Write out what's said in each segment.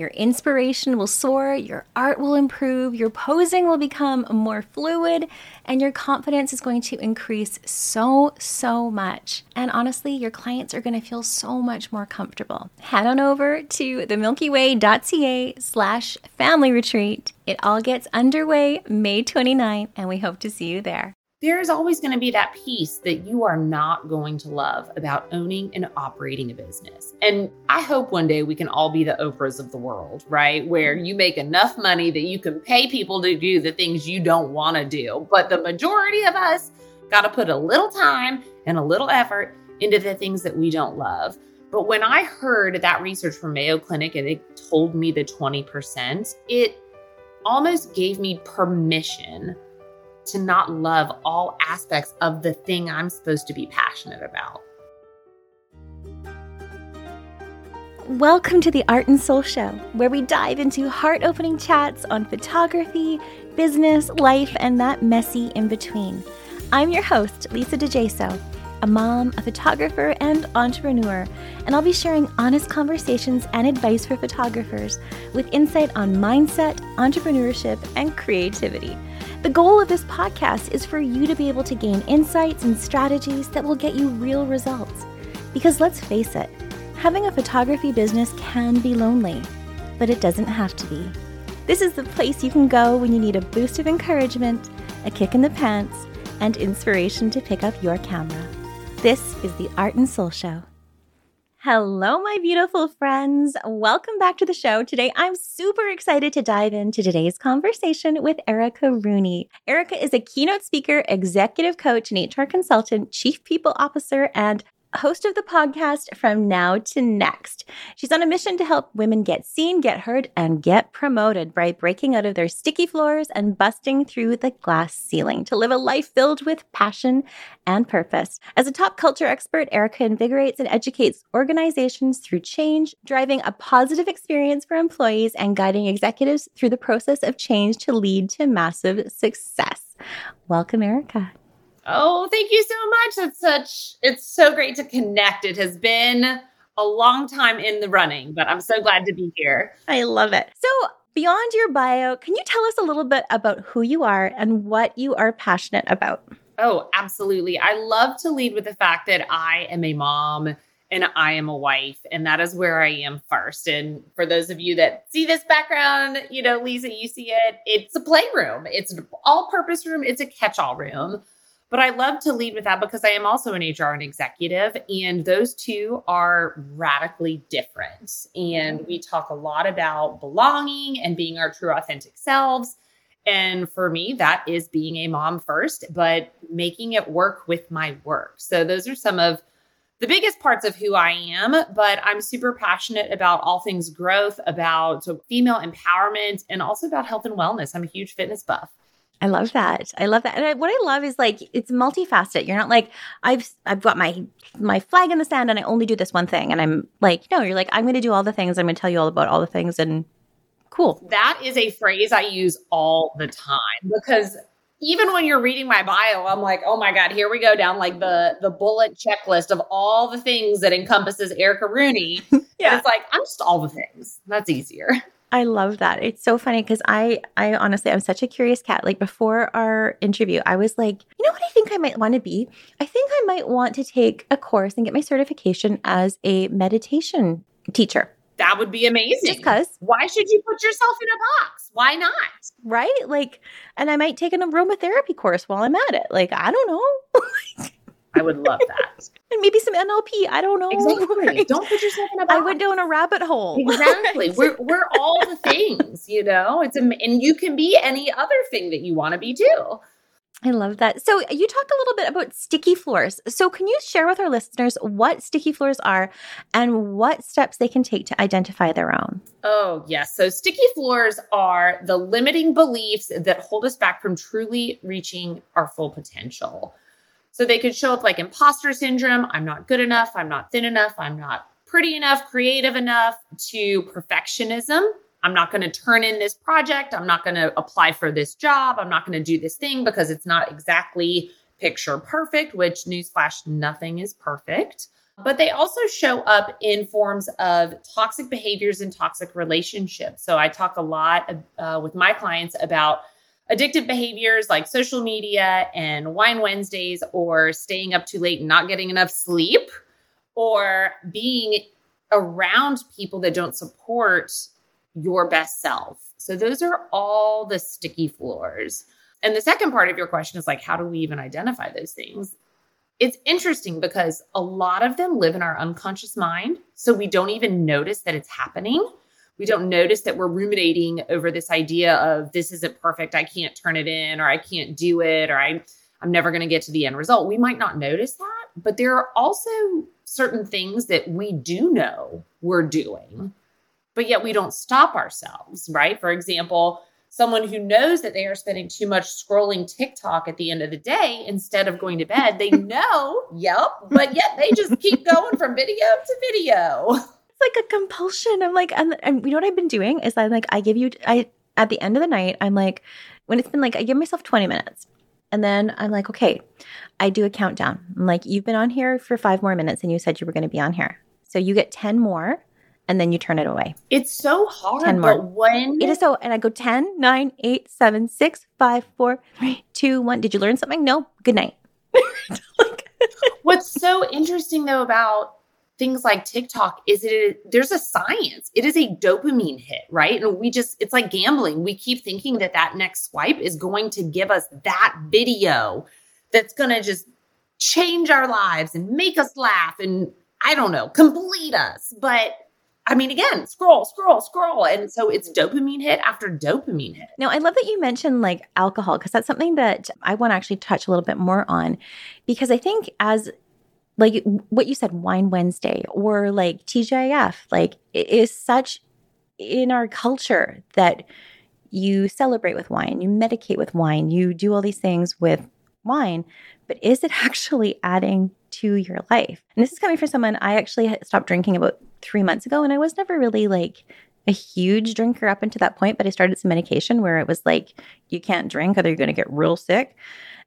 Your inspiration will soar, your art will improve, your posing will become more fluid, and your confidence is going to increase so, so much. And honestly, your clients are going to feel so much more comfortable. Head on over to themilkyway.ca slash family retreat. It all gets underway May 29th, and we hope to see you there there's always going to be that piece that you are not going to love about owning and operating a business. And I hope one day we can all be the Oprahs of the world, right? Where mm-hmm. you make enough money that you can pay people to do the things you don't want to do. But the majority of us got to put a little time and a little effort into the things that we don't love. But when I heard that research from Mayo Clinic and it told me the 20%, it almost gave me permission to not love all aspects of the thing I'm supposed to be passionate about. Welcome to the Art and Soul Show, where we dive into heart opening chats on photography, business, life, and that messy in between. I'm your host, Lisa DiGeso, a mom, a photographer, and entrepreneur, and I'll be sharing honest conversations and advice for photographers with insight on mindset, entrepreneurship, and creativity. The goal of this podcast is for you to be able to gain insights and strategies that will get you real results. Because let's face it, having a photography business can be lonely, but it doesn't have to be. This is the place you can go when you need a boost of encouragement, a kick in the pants, and inspiration to pick up your camera. This is the Art and Soul Show. Hello, my beautiful friends. Welcome back to the show. Today, I'm super excited to dive into today's conversation with Erica Rooney. Erica is a keynote speaker, executive coach, and HR consultant, chief people officer, and host of the podcast From Now to Next. She's on a mission to help women get seen, get heard, and get promoted by breaking out of their sticky floors and busting through the glass ceiling to live a life filled with passion and purpose. As a top culture expert, Erica invigorates and educates organizations through change, driving a positive experience for employees and guiding executives through the process of change to lead to massive success. Welcome, Erica. Oh, thank you so much. It's such it's so great to connect. It has been a long time in the running, but I'm so glad to be here. I love it. So, beyond your bio, can you tell us a little bit about who you are and what you are passionate about? Oh, absolutely. I love to lead with the fact that I am a mom and I am a wife, and that is where I am first. And for those of you that see this background, you know, Lisa, you see it, it's a playroom, it's an all purpose room, it's a catch all room but I love to lead with that because I am also an HR and executive, and those two are radically different. And we talk a lot about belonging and being our true, authentic selves. And for me, that is being a mom first, but making it work with my work. So those are some of the biggest parts of who I am, but I'm super passionate about all things growth, about female empowerment, and also about health and wellness. I'm a huge fitness buff. I love that. I love that. And I, what I love is like it's multifaceted. You're not like I've I've got my my flag in the sand and I only do this one thing. And I'm like, no, you're like I'm going to do all the things. I'm going to tell you all about all the things and cool. That is a phrase I use all the time because even when you're reading my bio, I'm like, oh my god, here we go down like the the bullet checklist of all the things that encompasses Erica Rooney. yeah, and it's like I'm just all the things. That's easier. I love that. It's so funny because I, I honestly, I'm such a curious cat. Like before our interview, I was like, you know what I think I might want to be? I think I might want to take a course and get my certification as a meditation teacher. That would be amazing. Just because. Why should you put yourself in a box? Why not? Right? Like, and I might take an aromatherapy course while I'm at it. Like, I don't know. I would love that. And maybe some NLP. I don't know. Exactly. Right? Don't put yourself in a box. I went down a rabbit hole. Exactly. we're we're all the things, you know. It's a, and you can be any other thing that you want to be too. I love that. So, uh, you talked a little bit about sticky floors. So, can you share with our listeners what sticky floors are and what steps they can take to identify their own? Oh, yes. So, sticky floors are the limiting beliefs that hold us back from truly reaching our full potential. So, they could show up like imposter syndrome I'm not good enough, I'm not thin enough, I'm not pretty enough, creative enough, to perfectionism I'm not going to turn in this project. I'm not going to apply for this job. I'm not going to do this thing because it's not exactly picture perfect, which newsflash, nothing is perfect. But they also show up in forms of toxic behaviors and toxic relationships. So I talk a lot uh, with my clients about addictive behaviors like social media and wine Wednesdays or staying up too late and not getting enough sleep or being around people that don't support your best self. So those are all the sticky floors. And the second part of your question is like, how do we even identify those things? It's interesting because a lot of them live in our unconscious mind. So we don't even notice that it's happening. We don't notice that we're ruminating over this idea of this isn't perfect. I can't turn it in, or I can't do it, or I, I'm never going to get to the end result. We might not notice that, but there are also certain things that we do know we're doing but yet we don't stop ourselves, right? For example, someone who knows that they are spending too much scrolling TikTok at the end of the day instead of going to bed, they know, yep, but yet they just keep going from video to video. It's like a compulsion. I'm like, and, and you know what I've been doing is I'm like, I give you, I, at the end of the night, I'm like, when it's been like, I give myself 20 minutes. And then I'm like, okay, I do a countdown. I'm like, you've been on here for five more minutes and you said you were going to be on here. So you get 10 more and then you turn it away. It's so hard. 10 more. when it is so, and I go 10, 9, 8, 7, 6, 5, 4, 3, 2, 1. Did you learn something? No. Good night. What's so interesting though about things like TikTok is it there's a science. It is a dopamine hit, right? And we just it's like gambling. We keep thinking that that next swipe is going to give us that video that's going to just change our lives and make us laugh and I don't know, complete us. But I mean, again, scroll, scroll, scroll. And so it's dopamine hit after dopamine hit. Now, I love that you mentioned like alcohol because that's something that I want to actually touch a little bit more on because I think as like what you said, Wine Wednesday or like TGIF, like it is such in our culture that you celebrate with wine, you medicate with wine, you do all these things with wine, but is it actually adding to your life? And this is coming from someone I actually stopped drinking about three months ago. And I was never really like a huge drinker up until that point, but I started some medication where it was like, you can't drink, other you're going to get real sick.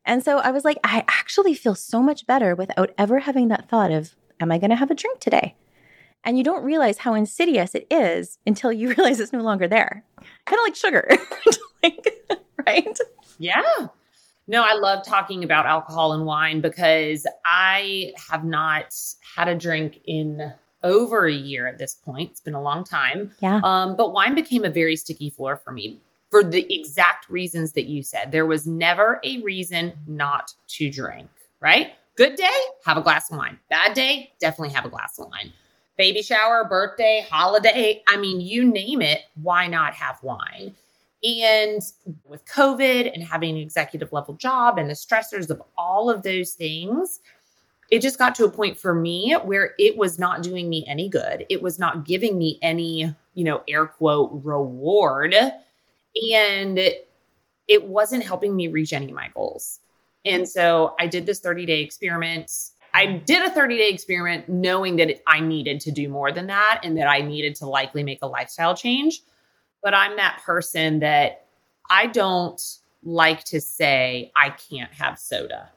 And so I was like, I actually feel so much better without ever having that thought of, am I going to have a drink today? And you don't realize how insidious it is until you realize it's no longer there. Kind of like sugar, like, right? Yeah. No, I love talking about alcohol and wine because I have not had a drink in over a year at this point. It's been a long time. Yeah. Um, but wine became a very sticky floor for me for the exact reasons that you said. There was never a reason not to drink, right? Good day, have a glass of wine. Bad day, definitely have a glass of wine. Baby shower, birthday, holiday, I mean, you name it, why not have wine? And with COVID and having an executive level job and the stressors of all of those things, it just got to a point for me where it was not doing me any good. It was not giving me any, you know, air quote reward. And it wasn't helping me reach any of my goals. And so I did this 30 day experiment. I did a 30 day experiment knowing that I needed to do more than that and that I needed to likely make a lifestyle change. But I'm that person that I don't like to say I can't have soda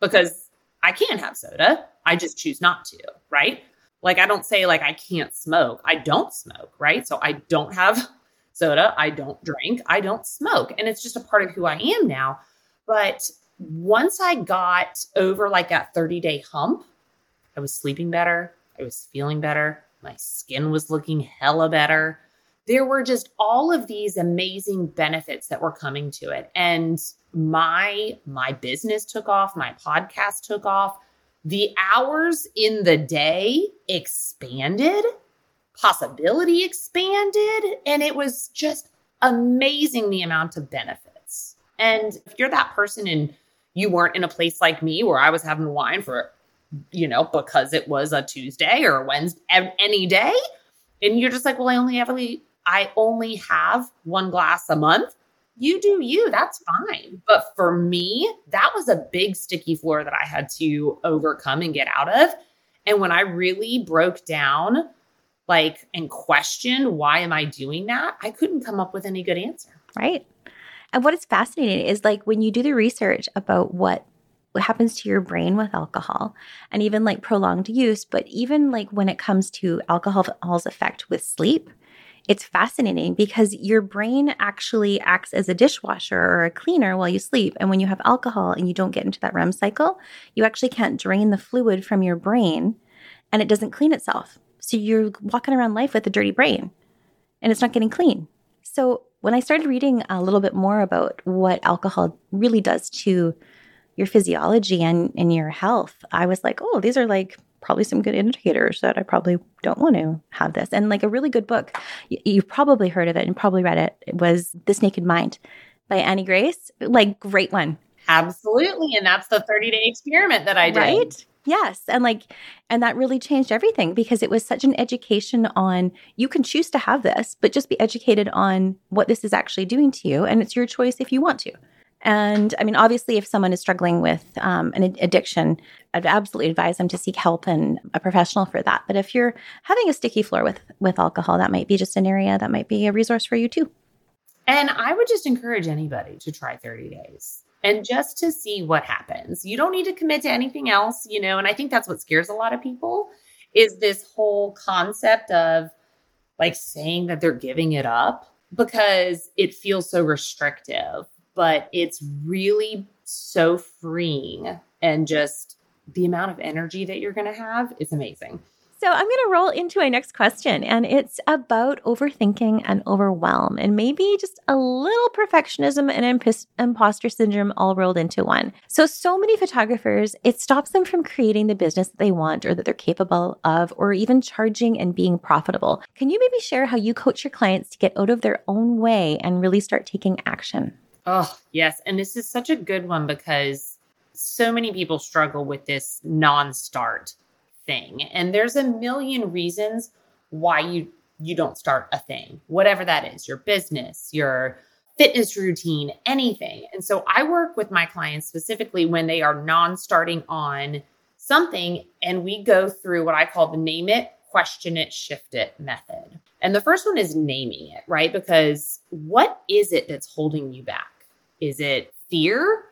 because I can have soda. I just choose not to, right? Like I don't say like I can't smoke. I don't smoke, right? So I don't have soda. I don't drink. I don't smoke. And it's just a part of who I am now. But once I got over like that 30 day hump, I was sleeping better. I was feeling better. My skin was looking hella better. There were just all of these amazing benefits that were coming to it. And my my business took off, my podcast took off. The hours in the day expanded, possibility expanded, and it was just amazing the amount of benefits. And if you're that person and you weren't in a place like me where I was having wine for you know, because it was a Tuesday or a Wednesday, any day. And you're just like, well, I only have I only have one glass a month. You do you, that's fine. But for me, that was a big sticky floor that I had to overcome and get out of. And when I really broke down, like, and questioned why am I doing that, I couldn't come up with any good answer. Right. And what is fascinating is like when you do the research about what what happens to your brain with alcohol and even like prolonged use, but even like when it comes to alcohol's effect with sleep, it's fascinating because your brain actually acts as a dishwasher or a cleaner while you sleep. And when you have alcohol and you don't get into that REM cycle, you actually can't drain the fluid from your brain and it doesn't clean itself. So you're walking around life with a dirty brain and it's not getting clean. So when I started reading a little bit more about what alcohol really does to your physiology and, and your health, I was like, oh, these are like probably some good indicators that I probably don't want to have this. And like a really good book, you, you've probably heard of it and probably read it, it was This Naked Mind by Annie Grace. Like, great one. Absolutely. And that's the 30 day experiment that I did. Right? Yes. And like, and that really changed everything because it was such an education on you can choose to have this, but just be educated on what this is actually doing to you. And it's your choice if you want to. And I mean, obviously, if someone is struggling with um, an addiction, I'd absolutely advise them to seek help and a professional for that. But if you're having a sticky floor with with alcohol, that might be just an area that might be a resource for you too. And I would just encourage anybody to try 30 days and just to see what happens. You don't need to commit to anything else, you know, and I think that's what scares a lot of people is this whole concept of like saying that they're giving it up because it feels so restrictive but it's really so freeing and just the amount of energy that you're going to have is amazing. So I'm going to roll into my next question, and it's about overthinking and overwhelm, and maybe just a little perfectionism and imp- imposter syndrome all rolled into one. So, so many photographers, it stops them from creating the business that they want or that they're capable of, or even charging and being profitable. Can you maybe share how you coach your clients to get out of their own way and really start taking action? Oh, yes. And this is such a good one because so many people struggle with this non start thing. And there's a million reasons why you you don't start a thing, whatever that is, your business, your fitness routine, anything. And so I work with my clients specifically when they are non starting on something and we go through what I call the name it, question it, shift it method. And the first one is naming it, right? Because what is it that's holding you back? Is it fear?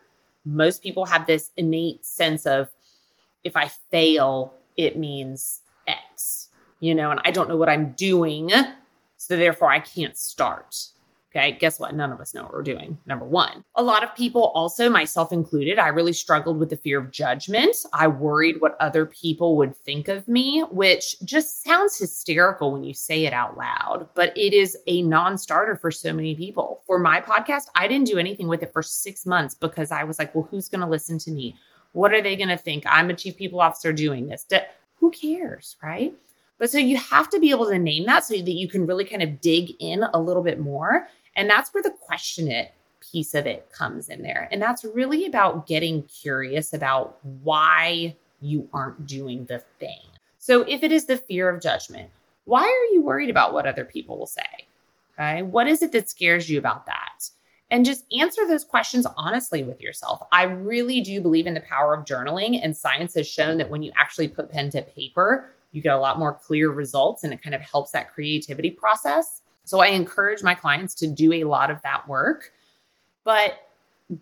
Most people have this innate sense of if I fail, it means X, you know, and I don't know what I'm doing. So therefore, I can't start. Okay, guess what? None of us know what we're doing. Number one. A lot of people, also myself included, I really struggled with the fear of judgment. I worried what other people would think of me, which just sounds hysterical when you say it out loud, but it is a non starter for so many people. For my podcast, I didn't do anything with it for six months because I was like, well, who's going to listen to me? What are they going to think? I'm a chief people officer doing this. Who cares? Right. But so you have to be able to name that so that you can really kind of dig in a little bit more and that's where the question it piece of it comes in there. And that's really about getting curious about why you aren't doing the thing. So if it is the fear of judgment, why are you worried about what other people will say? Okay. What is it that scares you about that? And just answer those questions honestly with yourself. I really do believe in the power of journaling, and science has shown that when you actually put pen to paper, you get a lot more clear results and it kind of helps that creativity process. So I encourage my clients to do a lot of that work, but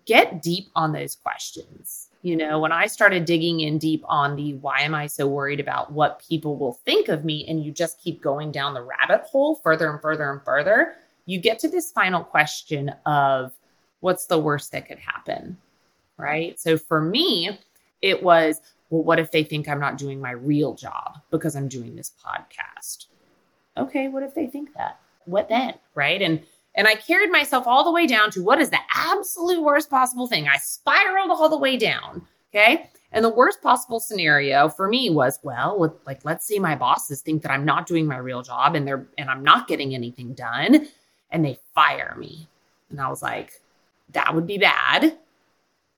get deep on those questions. You know, when I started digging in deep on the why am I so worried about what people will think of me, and you just keep going down the rabbit hole further and further and further, you get to this final question of what's the worst that could happen? Right. So for me, it was, well, what if they think I'm not doing my real job because I'm doing this podcast? Okay, what if they think that? What then? Right. And and I carried myself all the way down to what is the absolute worst possible thing. I spiraled all the way down. Okay. And the worst possible scenario for me was, well, with, like let's say my bosses think that I'm not doing my real job and they're and I'm not getting anything done and they fire me. And I was like, that would be bad.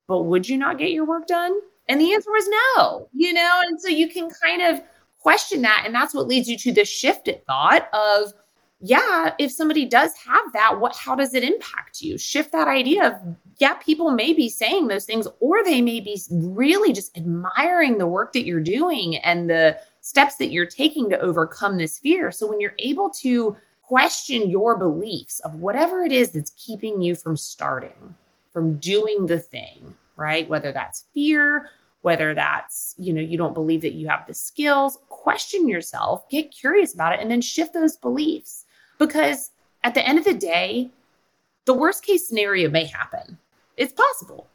But would you not get your work done? And the answer was no, you know? And so you can kind of question that. And that's what leads you to the shifted thought of, yeah, if somebody does have that, what how does it impact you? Shift that idea of yeah, people may be saying those things, or they may be really just admiring the work that you're doing and the steps that you're taking to overcome this fear. So when you're able to question your beliefs of whatever it is that's keeping you from starting, from doing the thing, right? Whether that's fear, whether that's, you know, you don't believe that you have the skills, question yourself, get curious about it, and then shift those beliefs. Because at the end of the day, the worst case scenario may happen. It's possible.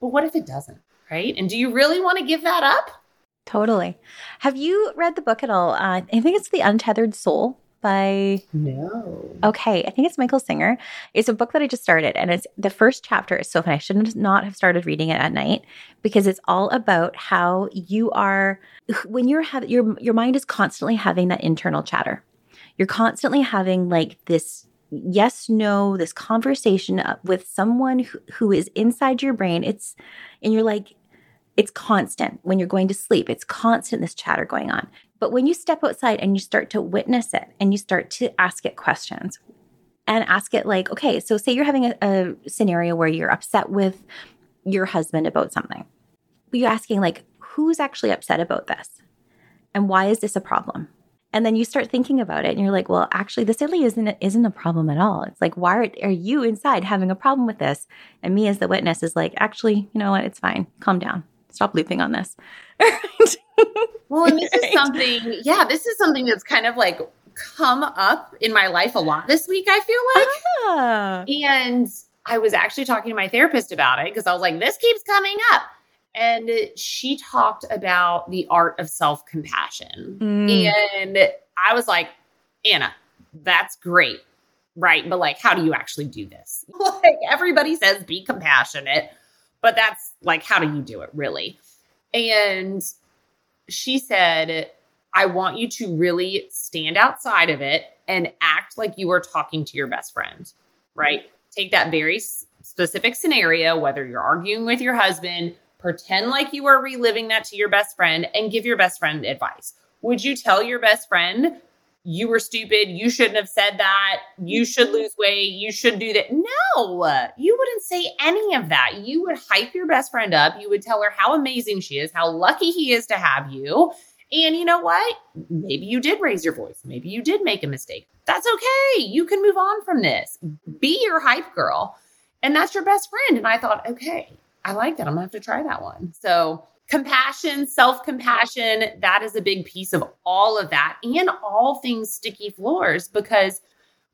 But what if it doesn't? Right. And do you really want to give that up? Totally. Have you read the book at all? Uh, I think it's The Untethered Soul by no. Okay i think it's michael singer. It's a book that i just started and it's the first chapter is so fun i should not have started reading it at night because it's all about how you are when you're having your your mind is constantly having that internal chatter. You're constantly having like this yes no this conversation uh, with someone who, who is inside your brain. It's and you're like it's constant when you're going to sleep. It's constant this chatter going on but when you step outside and you start to witness it and you start to ask it questions and ask it like okay so say you're having a, a scenario where you're upset with your husband about something but you're asking like who's actually upset about this and why is this a problem and then you start thinking about it and you're like, well, actually, this really isn't, isn't a problem at all. It's like, why are, are you inside having a problem with this? And me as the witness is like, actually, you know what? It's fine. Calm down. Stop looping on this. well, and this is something, yeah, this is something that's kind of like come up in my life a lot this week, I feel like. Ah. And I was actually talking to my therapist about it because I was like, this keeps coming up. And she talked about the art of self compassion. Mm. And I was like, Anna, that's great. Right. But like, how do you actually do this? like, everybody says be compassionate, but that's like, how do you do it really? And she said, I want you to really stand outside of it and act like you are talking to your best friend, right? Mm-hmm. Take that very specific scenario, whether you're arguing with your husband, pretend like you are reliving that to your best friend and give your best friend advice. Would you tell your best friend, you were stupid, you shouldn't have said that, you should mm-hmm. lose weight, you should do that? No, you wouldn't say any of that. You would hype your best friend up. You would tell her how amazing she is, how lucky he is to have you. And you know what? Maybe you did raise your voice. Maybe you did make a mistake. That's okay. You can move on from this. Be your hype girl. And that's your best friend. And I thought, okay, I like that. I'm gonna have to try that one. So compassion, self compassion, that is a big piece of all of that and all things sticky floors because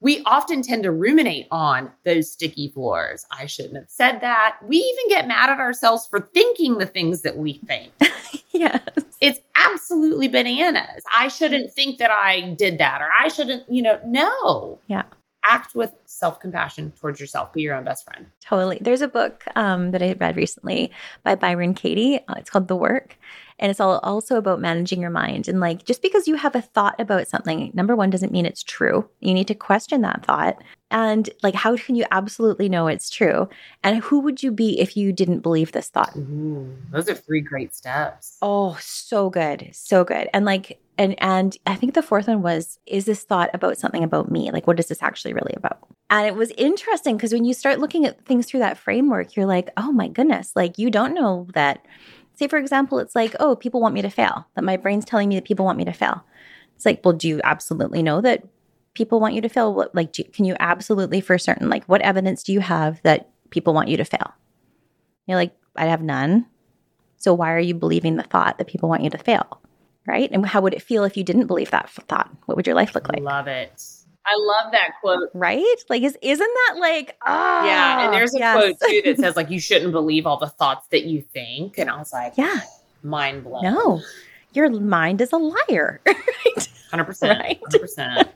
we often tend to ruminate on those sticky floors. I shouldn't have said that. We even get mad at ourselves for thinking the things that we think. yes. It's absolutely bananas. I shouldn't think that I did that or I shouldn't, you know, no. Yeah act with self compassion towards yourself. Be your own best friend. Totally. There's a book um, that I read recently by Byron Katie. Uh, it's called The Work. And it's all also about managing your mind. And like, just because you have a thought about something, number one, doesn't mean it's true. You need to question that thought. And like, how can you absolutely know it's true? And who would you be if you didn't believe this thought? Ooh, those are three great steps. Oh, so good. So good. And like, and and I think the fourth one was is this thought about something about me? Like what is this actually really about? And it was interesting because when you start looking at things through that framework, you're like, "Oh my goodness, like you don't know that say for example, it's like, "Oh, people want me to fail." That my brain's telling me that people want me to fail. It's like, "Well, do you absolutely know that people want you to fail? Like do, can you absolutely for certain like what evidence do you have that people want you to fail?" You're like, "I have none." So why are you believing the thought that people want you to fail? Right? And how would it feel if you didn't believe that thought? What would your life look like? Love it. I love that quote. Right? Like, is, isn't that like, ah, yeah. And there's a yes. quote too that says, like, you shouldn't believe all the thoughts that you think. And I was like, Yeah. mind blown. No, your mind is a liar. 100%. Right. 100%.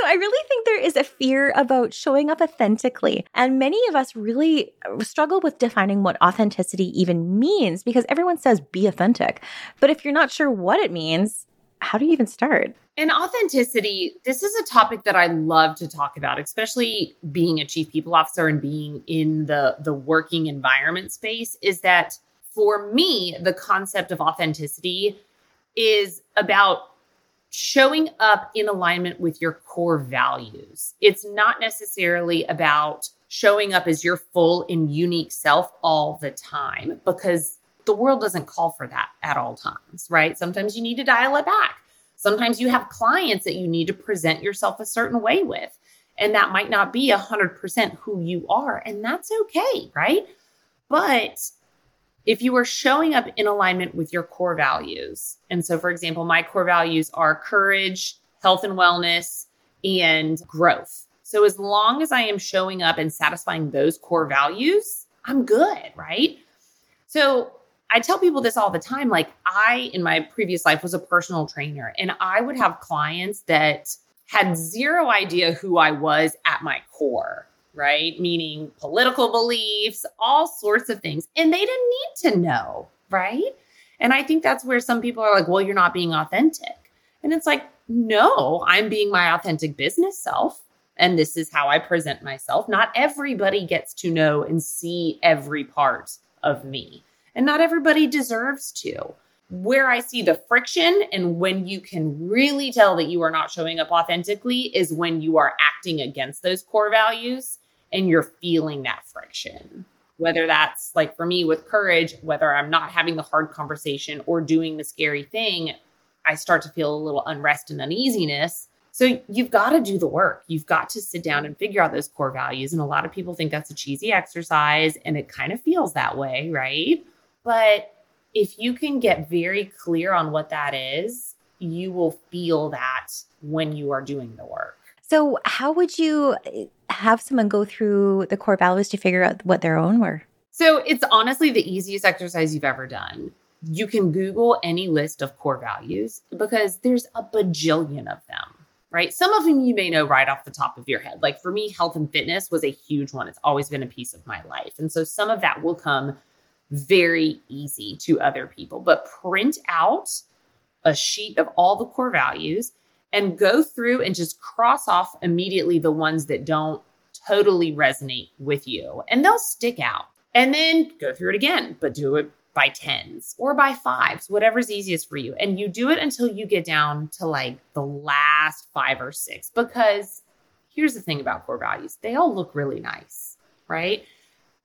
So I really think there is a fear about showing up authentically. And many of us really uh, struggle with defining what authenticity even means because everyone says be authentic. But if you're not sure what it means, how do you even start? And authenticity, this is a topic that I love to talk about, especially being a chief people officer and being in the the working environment space is that for me, the concept of authenticity is about showing up in alignment with your core values. It's not necessarily about showing up as your full and unique self all the time because the world doesn't call for that at all times, right? Sometimes you need to dial it back. Sometimes you have clients that you need to present yourself a certain way with. And that might not be 100% who you are. And that's okay, right? But if you are showing up in alignment with your core values, and so for example, my core values are courage, health and wellness, and growth. So as long as I am showing up and satisfying those core values, I'm good, right? So I tell people this all the time. Like, I, in my previous life, was a personal trainer, and I would have clients that had zero idea who I was at my core, right? Meaning political beliefs, all sorts of things. And they didn't need to know, right? And I think that's where some people are like, well, you're not being authentic. And it's like, no, I'm being my authentic business self. And this is how I present myself. Not everybody gets to know and see every part of me and not everybody deserves to. Where I see the friction and when you can really tell that you are not showing up authentically is when you are acting against those core values and you're feeling that friction. Whether that's like for me with courage, whether I'm not having the hard conversation or doing the scary thing, I start to feel a little unrest and uneasiness. So you've got to do the work. You've got to sit down and figure out those core values. And a lot of people think that's a cheesy exercise, and it kind of feels that way, right? But if you can get very clear on what that is, you will feel that when you are doing the work. So, how would you eh, have someone go through the core values to figure out what their own were? So, it's honestly the easiest exercise you've ever done. You can Google any list of core values because there's a bajillion of them, right? Some of them you may know right off the top of your head. Like for me, health and fitness was a huge one. It's always been a piece of my life. And so some of that will come very easy to other people. But print out a sheet of all the core values and go through and just cross off immediately the ones that don't totally resonate with you and they'll stick out. And then go through it again, but do it by tens or by fives, whatever's easiest for you. And you do it until you get down to like the last five or six. Because here's the thing about core values they all look really nice, right?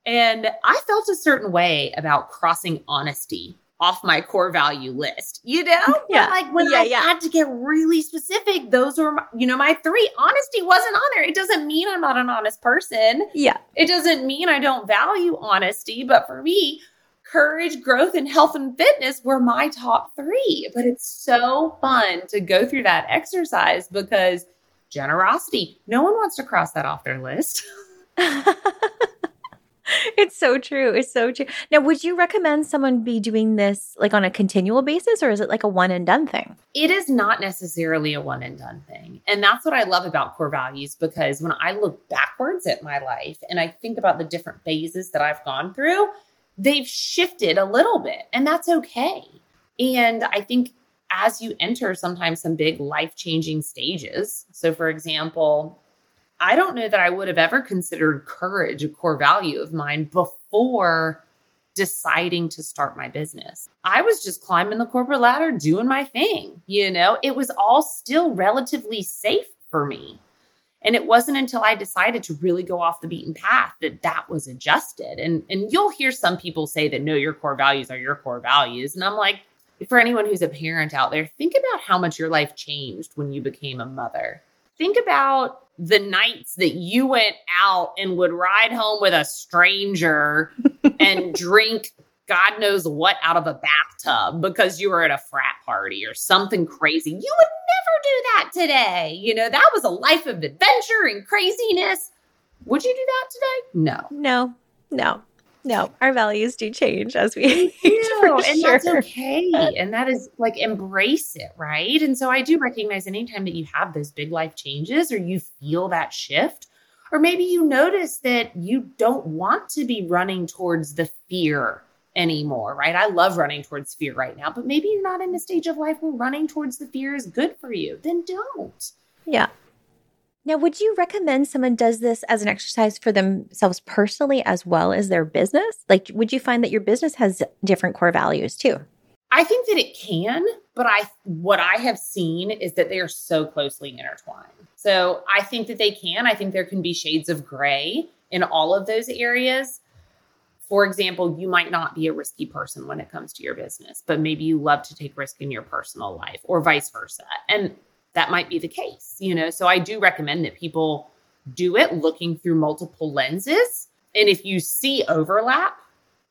And I felt a certain way about crossing honesty off my core value list, you know? Yeah. But like when Yeah, I yeah. had to get really specific, those were, my, you know, my three. Honesty wasn't on there. It doesn't mean I'm not an honest person. Yeah. It doesn't mean I don't value honesty, but for me, courage, growth, and health and fitness were my top three. But it's so fun to go through that exercise because generosity, no one wants to cross that off their list. it's so true. It's so true. Now, would you recommend someone be doing this like on a continual basis or is it like a one and done thing? it is not necessarily a one and done thing. And that's what I love about core values because when I look backwards at my life and I think about the different phases that I've gone through, they've shifted a little bit, and that's okay. And I think as you enter sometimes some big life changing stages, so for example, I don't know that I would have ever considered courage a core value of mine before deciding to start my business. I was just climbing the corporate ladder, doing my thing. You know, it was all still relatively safe for me. And it wasn't until I decided to really go off the beaten path that that was adjusted. And and you'll hear some people say that no, your core values are your core values. And I'm like, for anyone who's a parent out there, think about how much your life changed when you became a mother. Think about the nights that you went out and would ride home with a stranger and drink God knows what out of a bathtub because you were at a frat party or something crazy. You would never do that today. You know, that was a life of adventure and craziness. Would you do that today? No. No, no, no. Our values do change as we age. And sure. that's okay. And that is like embrace it, right? And so I do recognize anytime that you have those big life changes or you feel that shift, or maybe you notice that you don't want to be running towards the fear anymore, right? I love running towards fear right now, but maybe you're not in a stage of life where running towards the fear is good for you. Then don't. Yeah. Now, would you recommend someone does this as an exercise for themselves personally as well as their business? Like, would you find that your business has different core values too? I think that it can, but I what I have seen is that they are so closely intertwined. So I think that they can. I think there can be shades of gray in all of those areas. For example, you might not be a risky person when it comes to your business, but maybe you love to take risk in your personal life or vice versa. And that might be the case, you know. So I do recommend that people do it looking through multiple lenses. And if you see overlap,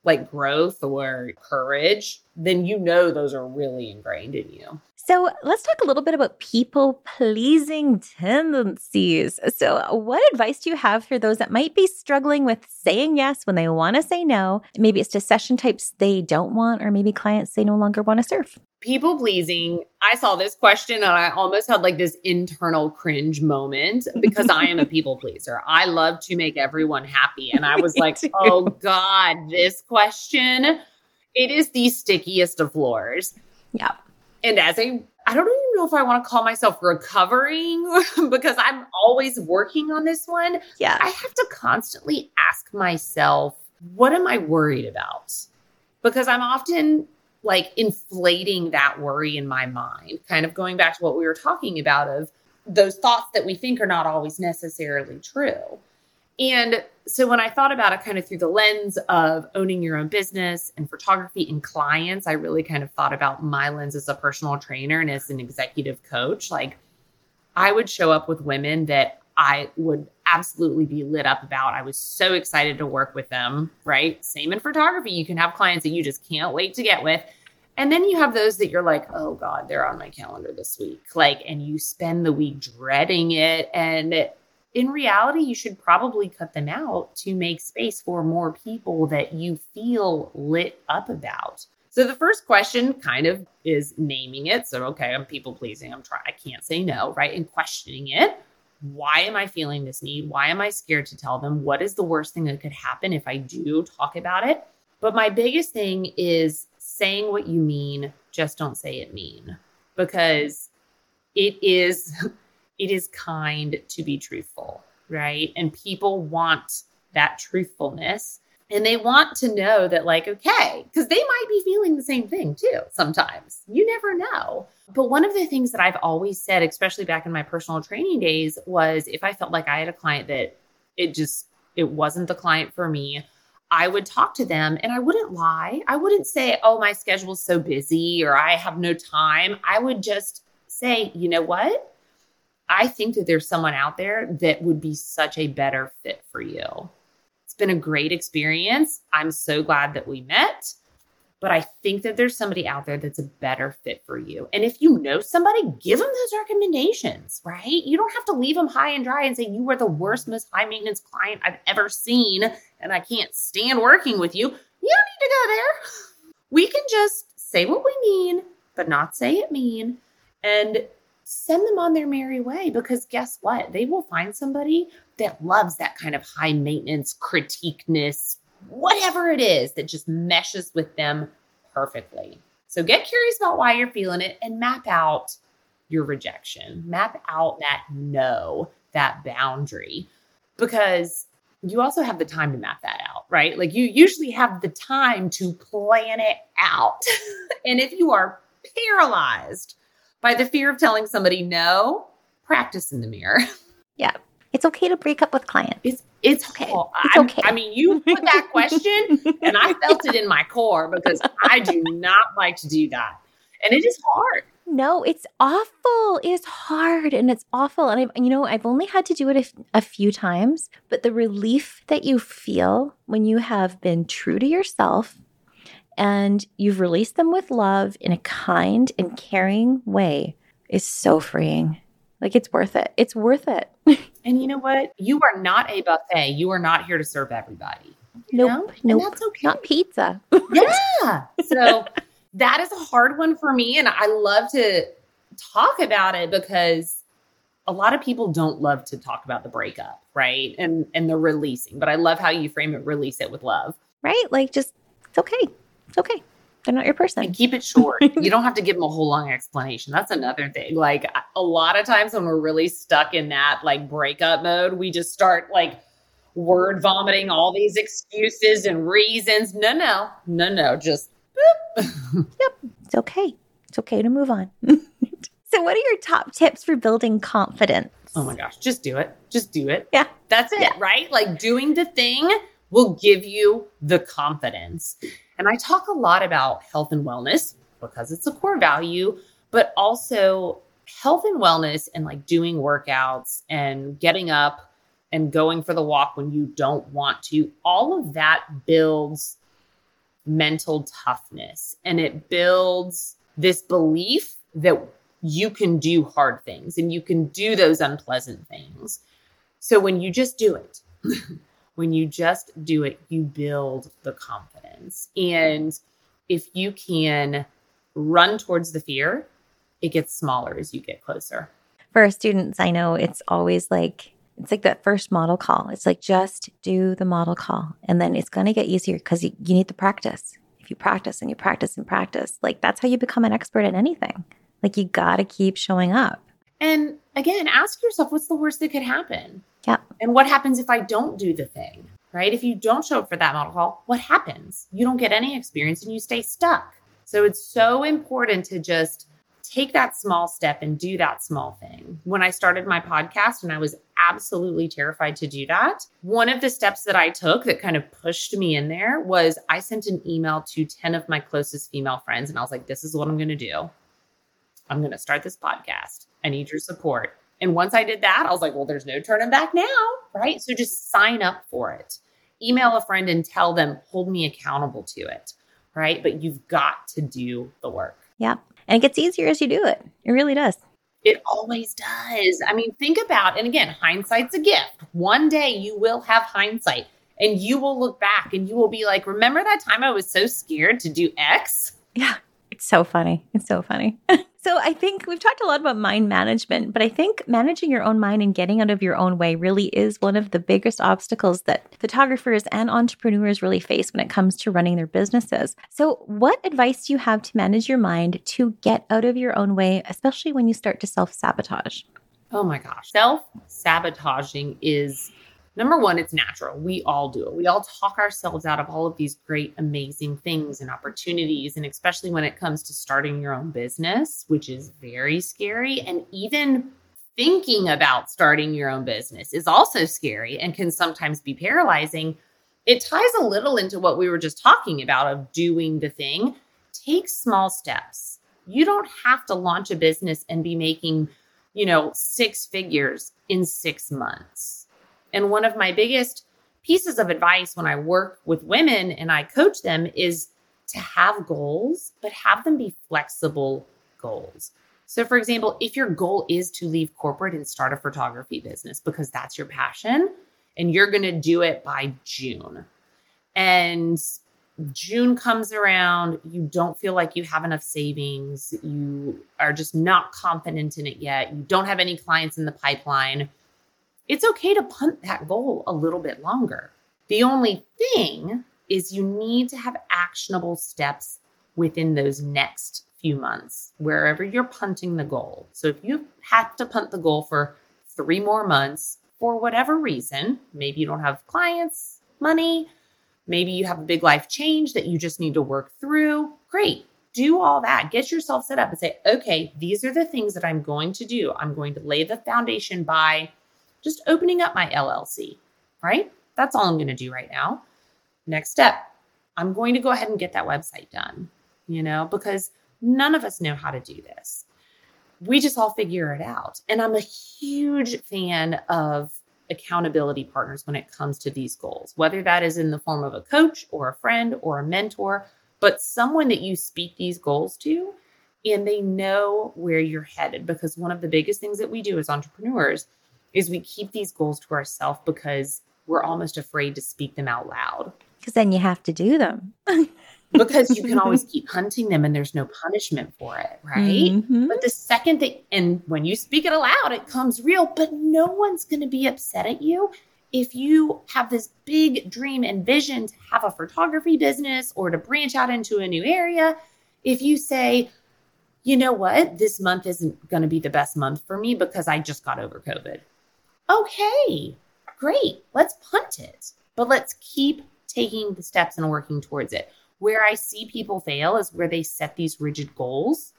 like growth or courage, then you know those are really ingrained in you. So, let's talk a little bit about people pleasing tendencies. So, what advice do you have for those that might be struggling with saying yes when they want to say no? Maybe it's to session types they don't want, or maybe clients they no longer want to serve. People pleasing. I saw this question and I almost had like this internal cringe moment because I am a people pleaser. I love to make everyone happy. And I was Me like, too. oh God, this question, it is the stickiest of floors. Yeah. and as a I don't even know if I want to call myself recovering because I'm always working on this one. Yeah. I have to constantly ask myself, what am I worried about? Because I'm often like inflating that worry in my mind, kind of going back to what we were talking about of those thoughts that we think are not always necessarily true. And so when I thought about it kind of through the lens of owning your own business and photography and clients, I really kind of thought about my lens as a personal trainer and as an executive coach. Like I would show up with women that I would absolutely be lit up about. I was so excited to work with them, right? Same in photography. You can have clients that you just can't wait to get with. And then you have those that you're like, oh God, they're on my calendar this week. Like, and you spend the week dreading it. And in reality, you should probably cut them out to make space for more people that you feel lit up about. So the first question kind of is naming it. So, okay, I'm people pleasing. I'm trying, I can't say no, right? And questioning it. Why am I feeling this need? Why am I scared to tell them? What is the worst thing that could happen if I do talk about it? But my biggest thing is saying what you mean, just don't say it mean because it is it is kind to be truthful, right? And people want that truthfulness and they want to know that like okay, cuz they might be feeling the same thing too sometimes. You never know. But one of the things that I've always said, especially back in my personal training days, was if I felt like I had a client that it just it wasn't the client for me, I would talk to them and I wouldn't lie. I wouldn't say, "Oh, my schedule's so busy" or "I have no time." I would just say, "You know what? I think that there's someone out there that would be such a better fit for you. It's been a great experience. I'm so glad that we met, but I think that there's somebody out there that's a better fit for you. And if you know somebody, give them those recommendations, right? You don't have to leave them high and dry and say, You are the worst, most high maintenance client I've ever seen, and I can't stand working with you. You don't need to go there. We can just say what we mean, but not say it mean. And send them on their merry way because guess what? They will find somebody that loves that kind of high maintenance critiqueness, whatever it is that just meshes with them perfectly. So get curious about why you're feeling it and map out your rejection, map out that no, that boundary, because you also have the time to map that out, right? Like you usually have the time to plan it out. and if you are paralyzed, by the fear of telling somebody no, practice in the mirror. Yeah. It's okay to break up with clients. It's it's Okay. hard. It's okay. I mean, you put that question, and I felt it in my core because I do not like to do that, and it is hard. No, it's awful. It's hard and it's awful. And I've, you know, I've only had to do it a few times, but the relief that you feel when you have been true to yourself and you've released them with love in a kind and caring way is so freeing. Like it's worth it. It's worth it. and you know what? You are not a buffet. You are not here to serve everybody. Nope. Nope. that's okay. Not pizza. yeah. So that is a hard one for me. And I love to talk about it because a lot of people don't love to talk about the breakup, right? And and the releasing. But I love how you frame it, release it with love. Right? Like just it's okay. It's okay. They're not your person. And keep it short. you don't have to give them a whole long explanation. That's another thing. Like a lot of times when we're really stuck in that like breakup mode, we just start like word vomiting all these excuses and reasons. No, no, no, no. Just yep. It's okay. It's okay to move on. so, what are your top tips for building confidence? Oh my gosh, just do it. Just do it. Yeah. That's it, yeah. right? Like doing the thing will give you the confidence. And I talk a lot about health and wellness because it's a core value, but also health and wellness and like doing workouts and getting up and going for the walk when you don't want to. All of that builds mental toughness and it builds this belief that you can do hard things and you can do those unpleasant things. So when you just do it, when you just do it, you build the confidence. And if you can run towards the fear, it gets smaller as you get closer. For our students, I know it's always like, it's like that first model call. It's like just do the model call and then it's going to get easier because you, you need the practice. If you practice and you practice and practice, like that's how you become an expert at anything. Like you got to keep showing up. And again, ask yourself what's the worst that could happen? Yeah. And what happens if I don't do the thing? Right? If you don't show up for that model call, what happens? You don't get any experience and you stay stuck. So it's so important to just take that small step and do that small thing. When I started my podcast and I was absolutely terrified to do that, one of the steps that I took that kind of pushed me in there was I sent an email to 10 of my closest female friends and I was like, this is what I'm going to do. I'm going to start this podcast. I need your support. And once I did that, I was like, well, there's no turning back now, right? So just sign up for it. Email a friend and tell them, hold me accountable to it, right? But you've got to do the work. Yep. And it gets easier as you do it. It really does. It always does. I mean, think about, and again, hindsight's a gift. One day you will have hindsight and you will look back and you will be like, remember that time I was so scared to do X? Yeah. So funny. It's so funny. so I think we've talked a lot about mind management, but I think managing your own mind and getting out of your own way really is one of the biggest obstacles that photographers and entrepreneurs really face when it comes to running their businesses. So, what advice do you have to manage your mind to get out of your own way, especially when you start to self sabotage? Oh my gosh. Self sabotaging is number one, it's natural. We all do it. We all talk ourselves out of all of these great, amazing things and opportunities. And especially when it comes to starting your own business, which is very scary. And even thinking about starting your own business is also scary and can sometimes be paralyzing. It ties a little into what we were just talking about of doing the thing. Take small steps. You don't have to launch a business and be making, you know, six figures in six months and one of my biggest pieces of advice when I work with women and I coach them is to have goals, but have them be flexible goals. So, for example, if your goal is to leave corporate and start a photography business because that's your passion and you're going to do it by June, and June comes around, you don't feel like you have enough savings, you are just not confident in it yet, you don't have any clients in the pipeline it's okay to punt that goal a little bit longer. The only thing is you need to have actionable steps within those next few months, wherever you're punting the goal. So if you have to punt the goal for three more months for whatever reason, maybe you don't have clients, money, maybe you have a big life change that you just need to work through, great. Do all that. Get yourself set up and say, okay, these are the things that I'm going to do. I'm going to lay the foundation by just opening up my LLC, right? That's all I'm going to do right now. Next step, I'm going to go ahead and get that website done, you know, because none of us know how to do this. We just all figure it out. And I'm a huge fan of accountability partners when it comes to these goals, whether that is in the form of a coach or a friend or a mentor, but someone that you speak these goals to and they know where you're headed. Because one of the biggest things that we do as entrepreneurs is we keep these goals to ourselves because we're almost afraid to speak them out loud. Because then you have to do them. because you can always keep hunting them and there's no punishment for it, right? Mm-hmm. But the second that, and when you speak it aloud, it comes real, but no one's going to be upset at you if you have this big dream and vision to have a photography business or to branch out into a new area. If you say, you know what, this month isn't going to be the best month for me because I just got over COVID. Okay, great. Let's punt it, but let's keep taking the steps and working towards it. Where I see people fail is where they set these rigid goals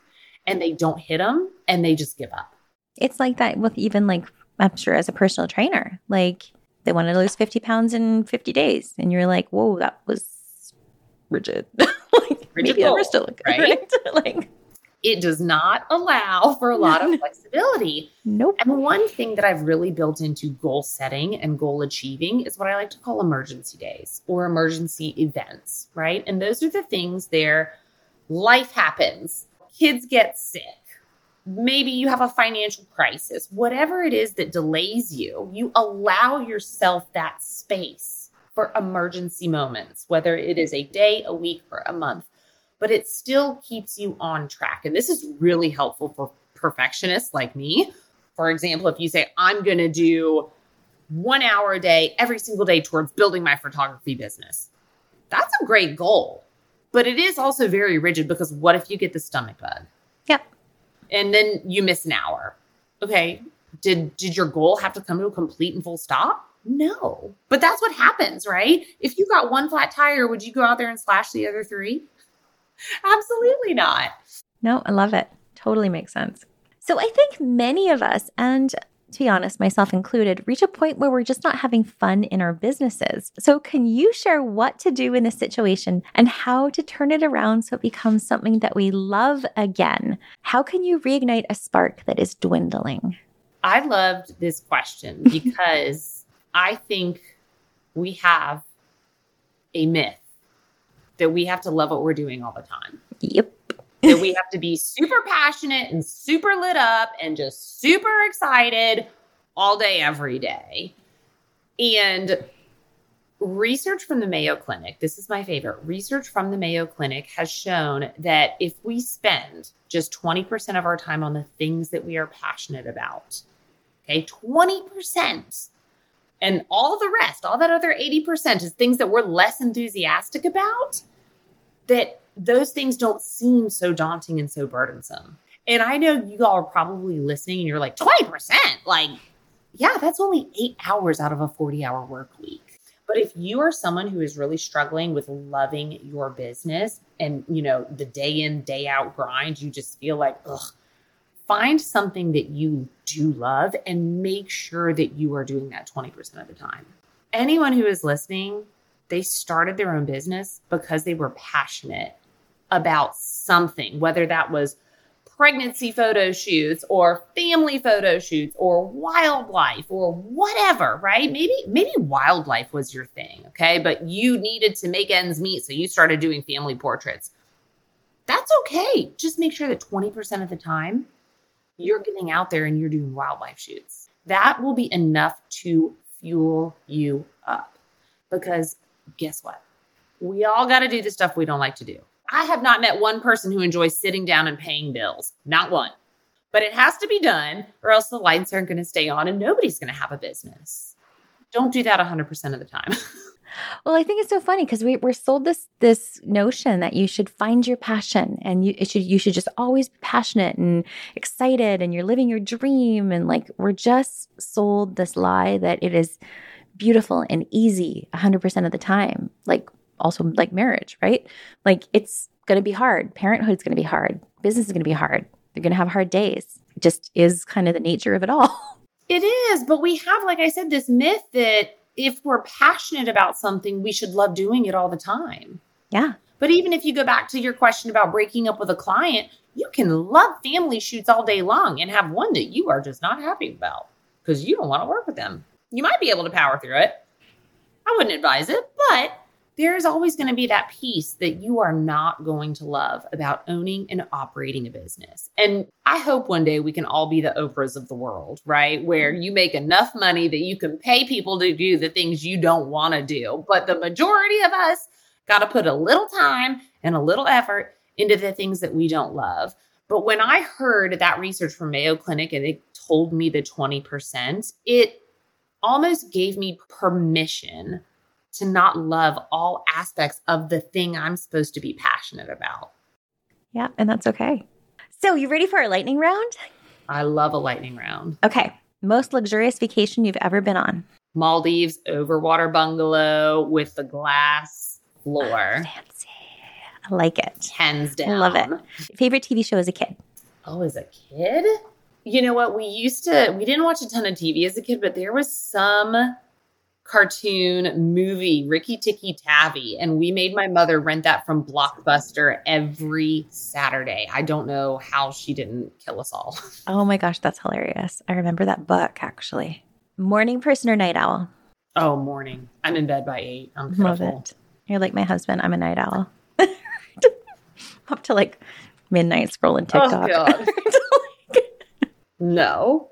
and they don't hit them and they just give up. It's like that with even like, I'm sure as a personal trainer, like they wanted to lose 50 pounds in 50 days. And you're like, whoa, that was rigid. like, rigid maybe goal, still right? right? like, it does not allow for a lot of flexibility. Nope. And one thing that I've really built into goal setting and goal achieving is what I like to call emergency days or emergency events, right? And those are the things there life happens, kids get sick, maybe you have a financial crisis, whatever it is that delays you, you allow yourself that space for emergency moments, whether it is a day, a week, or a month but it still keeps you on track. And this is really helpful for perfectionists like me. For example, if you say, I'm going to do one hour a day every single day towards building my photography business, that's a great goal. But it is also very rigid because what if you get the stomach bug? Yep. And then you miss an hour. Okay. Did did your goal have to come to a complete and full stop? No. But that's what happens, right? If you got one flat tire, would you go out there and slash the other three? Absolutely not. No, I love it. Totally makes sense. So I think many of us, and to be honest, myself included, reach a point where we're just not having fun in our businesses. So, can you share what to do in this situation and how to turn it around so it becomes something that we love again? How can you reignite a spark that is dwindling? I loved this question because I think we have a myth that we have to love what we're doing all the time. Yep. that we have to be super passionate and super lit up and just super excited all day, every day. And research from the Mayo Clinic, this is my favorite. Research from the Mayo Clinic has shown that if we spend just 20% of our time on the things that we are passionate about, okay, 20%, and all the rest, all that other 80% is things that we're less enthusiastic about, that those things don't seem so daunting and so burdensome. And I know you all are probably listening and you're like, 20%? Like, yeah, that's only eight hours out of a 40 hour work week. But if you are someone who is really struggling with loving your business and, you know, the day in, day out grind, you just feel like, ugh, find something that you do love and make sure that you are doing that 20% of the time. Anyone who is listening, they started their own business because they were passionate about something, whether that was pregnancy photo shoots or family photo shoots or wildlife or whatever, right? Maybe maybe wildlife was your thing, okay? But you needed to make ends meet so you started doing family portraits. That's okay. Just make sure that 20% of the time you're getting out there and you're doing wildlife shoots. That will be enough to fuel you up. Because guess what? We all got to do the stuff we don't like to do. I have not met one person who enjoys sitting down and paying bills. Not one. But it has to be done, or else the lights aren't going to stay on and nobody's going to have a business. Don't do that 100% of the time. Well, I think it's so funny because we, we're sold this this notion that you should find your passion and you should you should just always be passionate and excited and you're living your dream and like we're just sold this lie that it is beautiful and easy 100% of the time. Like also like marriage, right? Like it's going to be hard. Parenthood's going to be hard. Business is going to be hard. They're going to have hard days. It just is kind of the nature of it all. It is, but we have like I said this myth that if we're passionate about something, we should love doing it all the time. Yeah. But even if you go back to your question about breaking up with a client, you can love family shoots all day long and have one that you are just not happy about because you don't want to work with them. You might be able to power through it. I wouldn't advise it, but there's always going to be that piece that you are not going to love about owning and operating a business. And I hope one day we can all be the Oprahs of the world, right? Where mm-hmm. you make enough money that you can pay people to do the things you don't want to do. But the majority of us got to put a little time and a little effort into the things that we don't love. But when I heard that research from Mayo Clinic and it told me the 20%, it almost gave me permission to not love all aspects of the thing I'm supposed to be passionate about. Yeah, and that's okay. So, you ready for a lightning round? I love a lightning round. Okay. Most luxurious vacation you've ever been on? Maldives overwater bungalow with the glass floor. Fancy. I like it. Hands down. Love it. Favorite TV show as a kid? Oh, as a kid? You know what? We used to, we didn't watch a ton of TV as a kid, but there was some cartoon movie, Rikki Tikki Tavi, and we made my mother rent that from Blockbuster every Saturday. I don't know how she didn't kill us all. Oh my gosh, that's hilarious. I remember that book actually. Morning person or night owl? Oh, morning. I'm in bed by eight. I'm Love it. You're like my husband. I'm a night owl. Up to like midnight scrolling Oh, TikTok. God. No.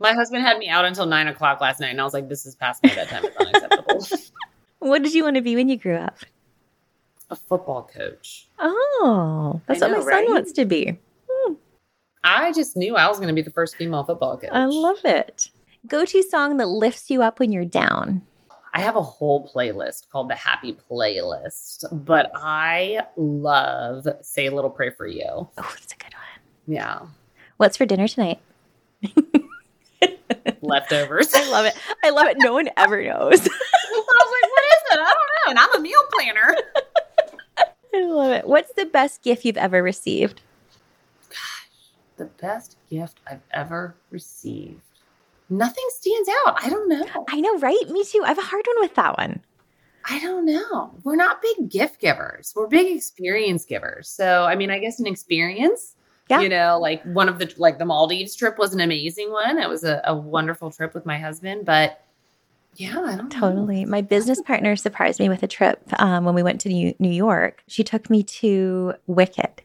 My husband had me out until nine o'clock last night, and I was like, "This is past my bedtime. It's unacceptable." what did you want to be when you grew up? a football coach. Oh, that's I what know, my son right? wants to be. Hmm. I just knew I was going to be the first female football coach. I love it. Go to song that lifts you up when you're down. I have a whole playlist called the Happy Playlist, but I love "Say a Little Prayer for You." Oh, that's a good one. Yeah, What's for dinner tonight? leftovers. I love it. I love it. No one ever knows. I was like, "What is it?" I don't know. And I'm a meal planner. I love it. What's the best gift you've ever received? Gosh, the best gift I've ever received. Nothing stands out. I don't know. I know, right? Me too. I have a hard one with that one. I don't know. We're not big gift givers. We're big experience givers. So, I mean, I guess an experience. Yeah. You know, like one of the like the Maldives trip was an amazing one. It was a, a wonderful trip with my husband, but yeah, I don't know. Totally. My business partner surprised me with a trip um, when we went to New, New York. She took me to Wicked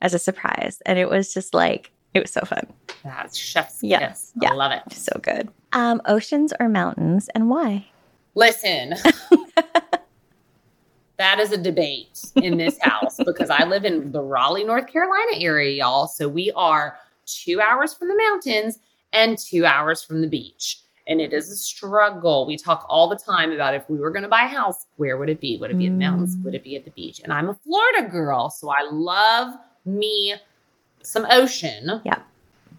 as a surprise. And it was just like, it was so fun. That's chef's kiss. Yeah. I love it. So good. Um, oceans or mountains and why? Listen. that is a debate in this house because I live in the Raleigh, North Carolina area, y'all. So we are two hours from the mountains and two hours from the beach. And it is a struggle. We talk all the time about if we were going to buy a house, where would it be? Would it be in the mountains? Mm. Would it be at the beach? And I'm a Florida girl. So I love me some ocean. Yeah.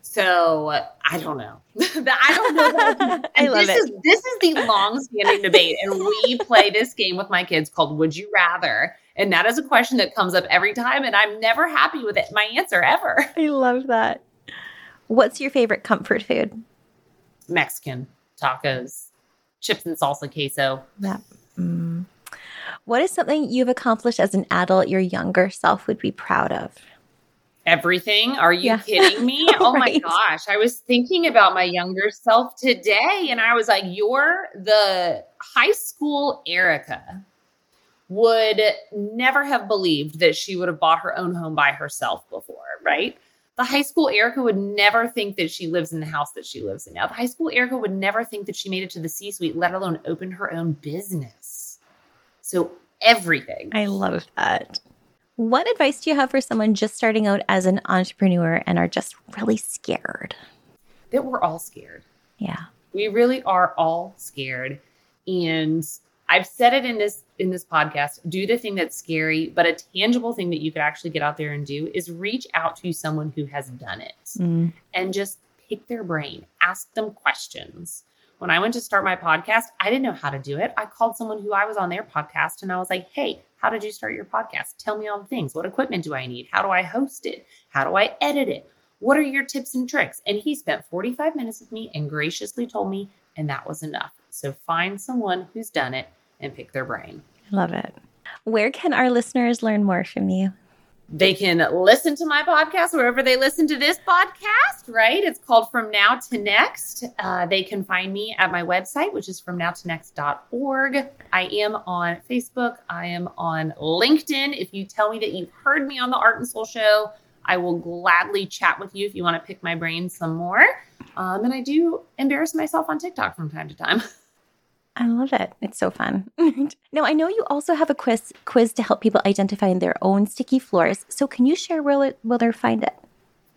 So I don't know. I don't know. I love this it. Is, this is the long-standing debate, and we play this game with my kids called "Would You Rather," and that is a question that comes up every time, and I'm never happy with it. My answer ever: I love that. What's your favorite comfort food? Mexican tacos, chips and salsa queso. Yeah. Mm. What is something you've accomplished as an adult your younger self would be proud of? Everything? Are you Yeah. kidding me? Oh my Right. gosh. I was thinking about my younger self today and I was like, you're the high school Erica would never have believed that she would have bought her own home by herself before, right? The high school Erica would never think that she lives in the house that she lives in now. The high school Erica would never think that she made it to the C suite, let alone open her own business. So everything. I love that. What advice do you have for someone just starting out as an entrepreneur and are just really scared? that we're all scared. Yeah. we really are all scared and i've said it in this in this podcast do the thing that's scary but a tangible thing that you could actually get out there and do is reach out to someone who has done it Mm. and just pick their brain ask them questions when i went to start my podcast i didn't know how to do it i called someone who i was on their podcast and i was like hey how did you start your podcast tell me all the things what equipment do i need how do i host it how do i edit it what are your tips and tricks? And he spent 45 minutes with me and graciously told me, and that was enough. So find someone who's done it and pick their brain. I love it. Where can our listeners learn more from you? They can listen to my podcast wherever they listen to this podcast, right? It's called From Now to Next. Uh, they can find me at my website, which is fromnowtonext.org. I am on Facebook. I am on LinkedIn. If you tell me that you've heard me on the Art and Soul Show, I will gladly chat with you if you want to pick my brain some more. Um, and I do embarrass myself on TikTok from time to time. I love it. It's so fun. now, I know you also have a quiz quiz to help people identify their own sticky floors. So, can you share where will they find it?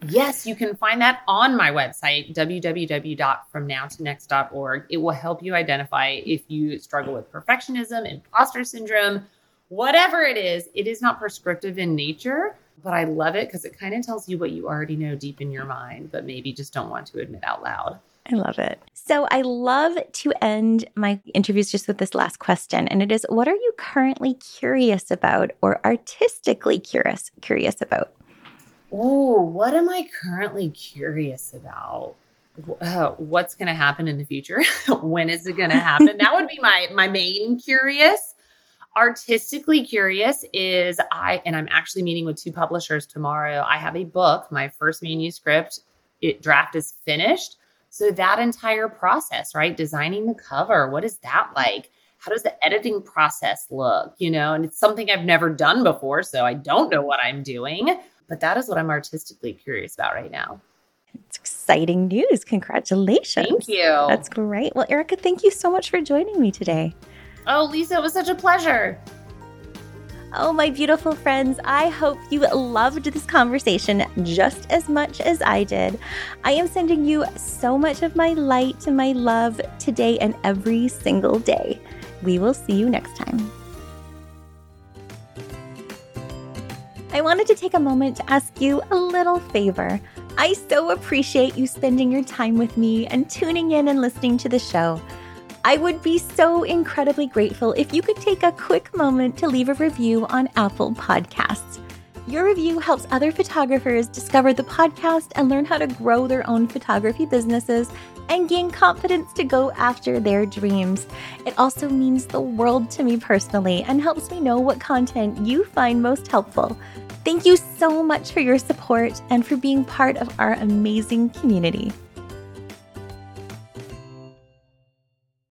Yes, you can find that on my website, www.fromnowtonext.org. It will help you identify if you struggle with perfectionism, imposter syndrome, whatever it is. It is not prescriptive in nature, but I love it because it kind of tells you what you already know deep in your mind, but maybe just don't want to admit out loud. I love it. So I love to end my interviews just with this last question. And it is what are you currently curious about or artistically curious curious about? Oh, what am I currently curious about? Uh, what's going to happen in the future? when is it going to happen? that would be my my main curious. Artistically curious is I and I'm actually meeting with two publishers tomorrow. I have a book, my first manuscript, it draft is finished so that entire process, right? Designing the cover, what is that like? How does the editing process look? You know, and it's something I've never done before, so I don't know what I'm doing, but that is what I'm artistically curious about right now. It's exciting news. Congratulations. Thank you. That's great. Well, Erica, thank you so much for joining me today. Oh, Lisa, it was such a pleasure. Oh, my beautiful friends, I hope you loved this conversation just as much as I did. I am sending you so much of my light and my love today and every single day. We will see you next time. I wanted to take a moment to ask you a little favor. I so appreciate you spending your time with me and tuning in and listening to the show. I would be so incredibly grateful if you could take a quick moment to leave a review on Apple Podcasts. Your review helps other photographers discover the podcast and learn how to grow their own photography businesses and gain confidence to go after their dreams. It also means the world to me personally and helps me know what content you find most helpful. Thank you so much for your support and for being part of our amazing community.